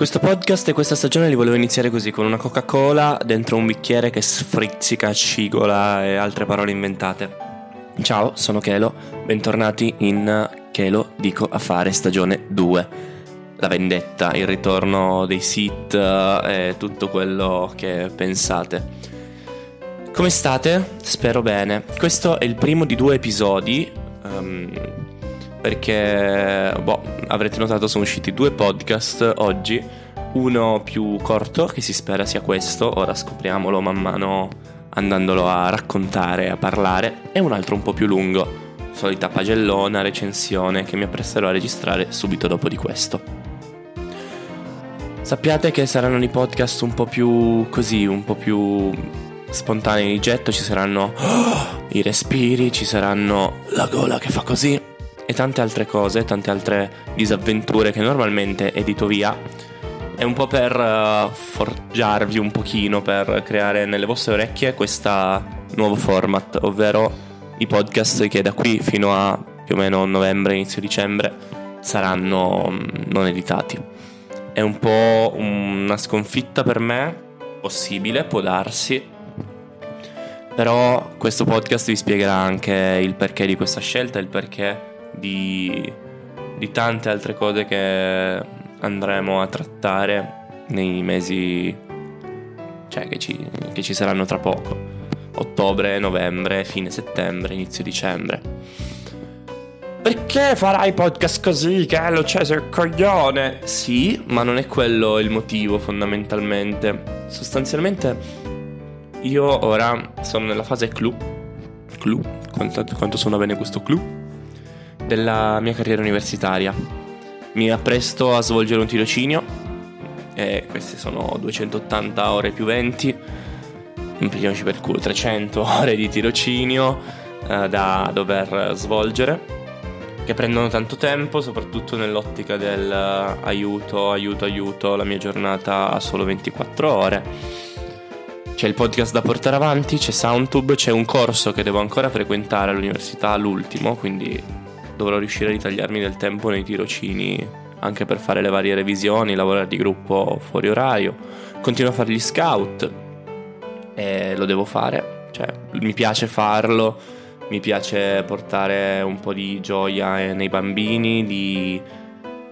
Questo podcast e questa stagione li volevo iniziare così, con una Coca-Cola dentro un bicchiere che sfrizzica, cigola e altre parole inventate. Ciao, sono Chelo, bentornati in Chelo Dico a fare stagione 2. La vendetta, il ritorno dei sit e tutto quello che pensate. Come state? Spero bene. Questo è il primo di due episodi. Um, perché boh, avrete notato sono usciti due podcast. Oggi, uno più corto che si spera sia questo, ora scopriamolo man mano andandolo a raccontare, a parlare, e un altro un po' più lungo, solita pagellona, recensione che mi appresterò a registrare subito dopo di questo. Sappiate che saranno i podcast un po' più così, un po' più spontanei di getto, ci saranno oh, i respiri, ci saranno la gola che fa così e tante altre cose, tante altre disavventure che normalmente edito via. È un po' per uh, forgiarvi un pochino, per creare nelle vostre orecchie questo nuovo format, ovvero i podcast che da qui fino a più o meno novembre, inizio dicembre saranno mm, non editati. È un po' una sconfitta per me, possibile, può darsi, però questo podcast vi spiegherà anche il perché di questa scelta, il perché di, di tante altre cose che andremo a trattare nei mesi cioè, che, ci, che ci saranno tra poco. Ottobre, novembre, fine settembre, inizio dicembre. Perché farai podcast così, Carlo? Cioè, sei un coglione. Sì, ma non è quello il motivo fondamentalmente. Sostanzialmente, io ora sono nella fase clou. Clou? Quanto, quanto suona bene questo clou? Della mia carriera universitaria. Mi appresto a svolgere un tirocinio, e queste sono 280 ore più 20, prendiamoci per culo 300 ore di tirocinio eh, da dover svolgere, che prendono tanto tempo, soprattutto nell'ottica del uh, aiuto, aiuto, aiuto, la mia giornata ha solo 24 ore. C'è il podcast da portare avanti, c'è SoundTube, c'è un corso che devo ancora frequentare all'università, l'ultimo, quindi dovrò riuscire a ritagliarmi del tempo nei tirocini anche per fare le varie revisioni, lavorare di gruppo fuori orario. Continuo a fare gli scout e lo devo fare, cioè mi piace farlo, mi piace portare un po' di gioia nei bambini, di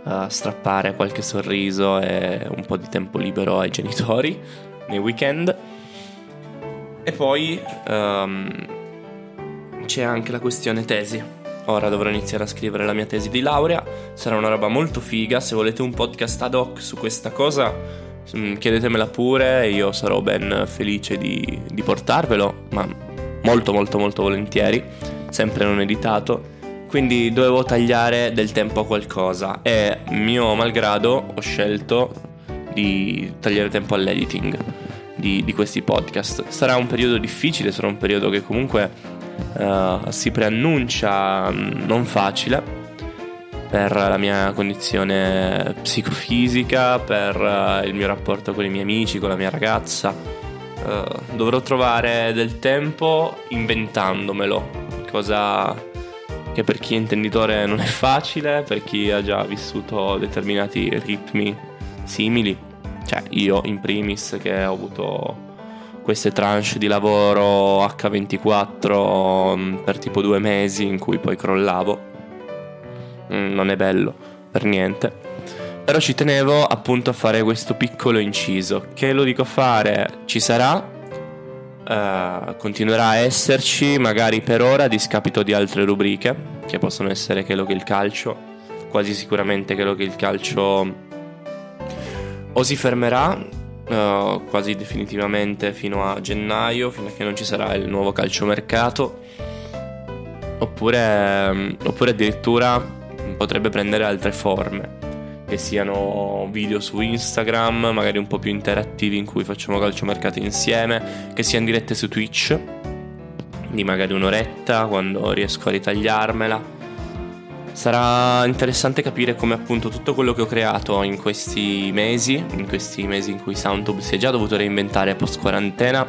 uh, strappare qualche sorriso e un po' di tempo libero ai genitori nei weekend. E poi um, c'è anche la questione tesi Ora dovrò iniziare a scrivere la mia tesi di laurea, sarà una roba molto figa, se volete un podcast ad hoc su questa cosa mm, chiedetemela pure, io sarò ben felice di, di portarvelo, ma molto molto molto volentieri, sempre non editato. Quindi dovevo tagliare del tempo a qualcosa. E mio malgrado ho scelto di tagliare tempo all'editing di, di questi podcast. Sarà un periodo difficile, sarà un periodo che comunque uh, si preannuncia mm, non facile per la mia condizione psicofisica, per uh, il mio rapporto con i miei amici, con la mia ragazza. Uh, dovrò trovare del tempo inventandomelo, cosa che per chi è intenditore non è facile, per chi ha già vissuto determinati ritmi simili, cioè io in primis che ho avuto queste tranche di lavoro H24 mm, per tipo due mesi in cui poi crollavo. Mm, non è bello per niente. Però ci tenevo appunto a fare questo piccolo inciso. Che lo dico fare? Ci sarà, uh, continuerà a esserci, magari per ora, a discapito di altre rubriche, che possono essere quello che il calcio, quasi sicuramente quello che il calcio o si fermerà uh, quasi definitivamente fino a gennaio, fino a che non ci sarà il nuovo calciomercato. Oppure, um, oppure addirittura potrebbe prendere altre forme, che siano video su Instagram, magari un po' più interattivi in cui facciamo calciomercato insieme, che siano dirette su Twitch, di magari un'oretta quando riesco a ritagliarmela Sarà interessante capire come appunto tutto quello che ho creato in questi mesi, in questi mesi in cui Soundtube si è già dovuto reinventare post quarantena,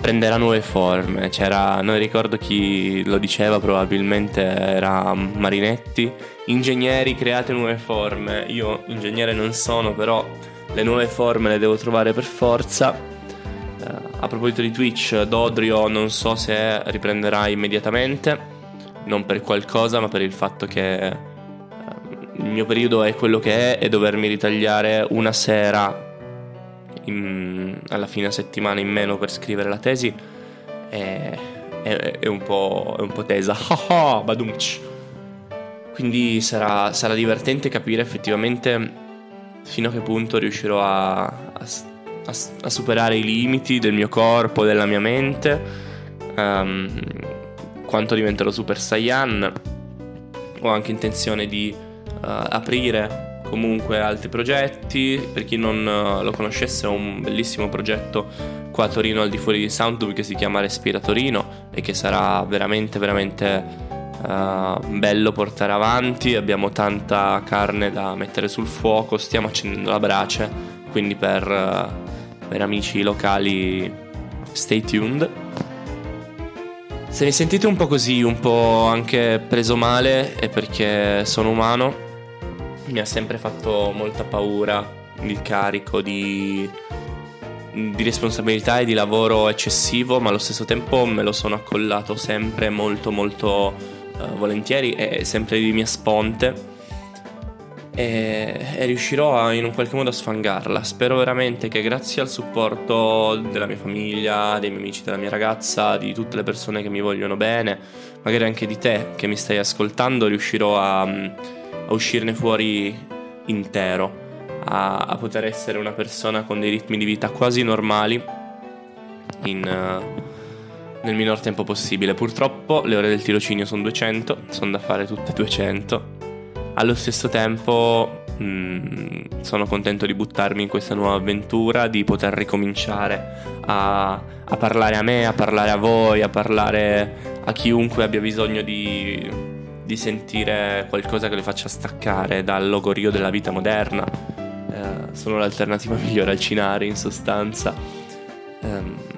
prenderà nuove forme. C'era, non ricordo chi lo diceva, probabilmente era Marinetti. Ingegneri, create nuove forme. Io ingegnere non sono, però le nuove forme le devo trovare per forza. Uh, a proposito di Twitch, Dodrio non so se riprenderà immediatamente non per qualcosa, ma per il fatto che eh, il mio periodo è quello che è e dovermi ritagliare una sera in, alla fine settimana in meno per scrivere la tesi è, è, è, un, po', è un po' tesa. badumci. Quindi sarà, sarà, divertente capire effettivamente fino a che punto riuscirò a, a, a, a superare i limiti del mio corpo, della mia mente. Um, quanto diventerò Super Saiyan. Ho anche intenzione di uh, aprire comunque altri progetti. Per chi non uh, lo conoscesse, ho un bellissimo progetto qua a Torino al di fuori di Soundtube che si chiama Respira Torino e che sarà veramente, veramente uh, bello portare avanti. Abbiamo tanta carne da mettere sul fuoco, stiamo accendendo la brace, quindi per, per amici locali stay tuned. Se mi sentite un po' così, un po' anche preso male, è perché sono umano. Mi ha sempre fatto molta paura il carico di, di responsabilità e di lavoro eccessivo, ma allo stesso tempo me lo sono accollato sempre molto molto uh, volentieri e sempre di mia sponte e, e riuscirò a, in un qualche modo a sfangarla. Spero veramente che grazie al supporto della mia famiglia, dei miei amici, della mia ragazza, di tutte le persone che mi vogliono bene, magari anche di te che mi stai ascoltando, riuscirò a, a uscirne fuori intero, a, a, poter essere una persona con dei ritmi di vita quasi normali in, uh, nel minor tempo possibile. Purtroppo le ore del tirocinio sono 200, sono da fare tutte 200 allo stesso tempo mh, mm, sono contento di buttarmi in questa nuova avventura, di poter ricominciare a, a, parlare a me, a parlare a voi, a parlare a chiunque abbia bisogno di, di sentire qualcosa che le faccia staccare dal logorio della vita moderna. Eh, sono l'alternativa migliore al cinare in sostanza. Eh,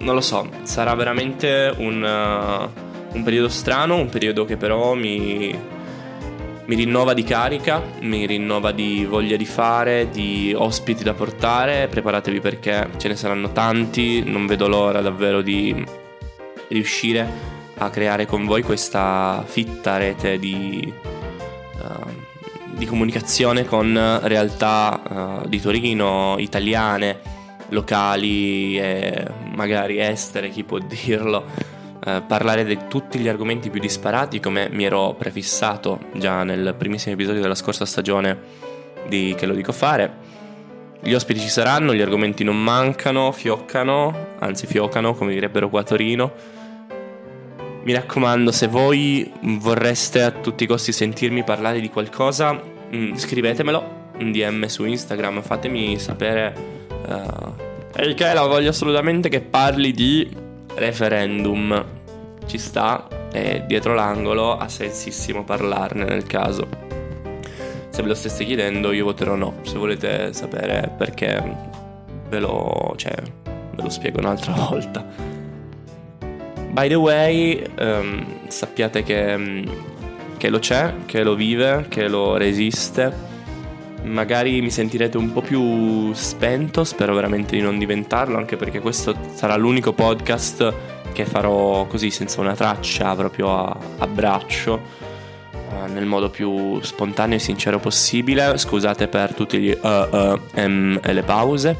non lo so, sarà veramente un, uh, un periodo strano, un periodo che però mi, mi rinnova di carica, mi rinnova di voglia di fare, di ospiti da portare, preparatevi perché ce ne saranno tanti, non vedo l'ora davvero di riuscire a creare con voi questa fitta rete di, uh, di comunicazione con realtà uh, di Torino, italiane, locali e magari estere, chi può dirlo eh, parlare di tutti gli argomenti più disparati come mi ero prefissato già nel primissimo episodio della scorsa stagione di Che lo dico fare. Gli ospiti ci saranno, gli argomenti non mancano, fioccano, anzi fiocano come direbbero qua a Torino. Mi raccomando, se voi vorreste a tutti i costi sentirmi parlare di qualcosa, mm, scrivetemelo in DM su Instagram, fatemi sapere. Uh, Ehi Kela, voglio assolutamente che parli di referendum ci sta e dietro l'angolo ha sensissimo parlarne nel caso. Se ve lo stesse chiedendo io voterò no, se volete sapere perché ve lo, cioè, ve lo spiego un'altra volta. By the way, um, sappiate che, che lo c'è, che lo vive, che lo resiste. Magari mi sentirete un po' più spento, spero veramente di non diventarlo, anche perché questo sarà l'unico podcast che farò così senza una traccia, proprio a, a braccio, uh, nel modo più spontaneo e sincero possibile. Scusate per tutti gli uh, uh, um, e le pause,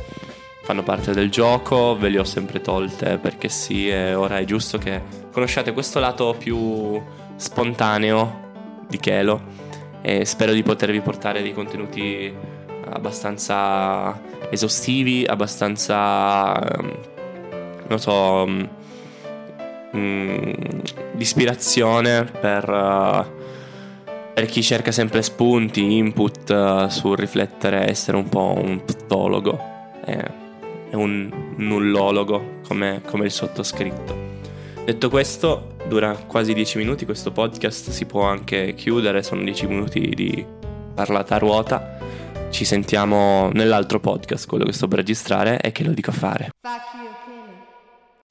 fanno parte del gioco, ve le ho sempre tolte perché sì, e ora è giusto che conosciate questo lato più spontaneo di Kelo e spero di potervi portare dei contenuti abbastanza esaustivi, abbastanza, ehm, non so, mm, di ispirazione per, uh, per, chi cerca sempre spunti, input uh, sul riflettere, essere un po' un ptologo, è un nullologo come, come il sottoscritto. Detto questo, dura quasi 10 minuti questo podcast, si può anche chiudere, sono 10 minuti di parlata a ruota. Ci sentiamo nell'altro podcast, quello che sto per registrare e che lo dico a fare.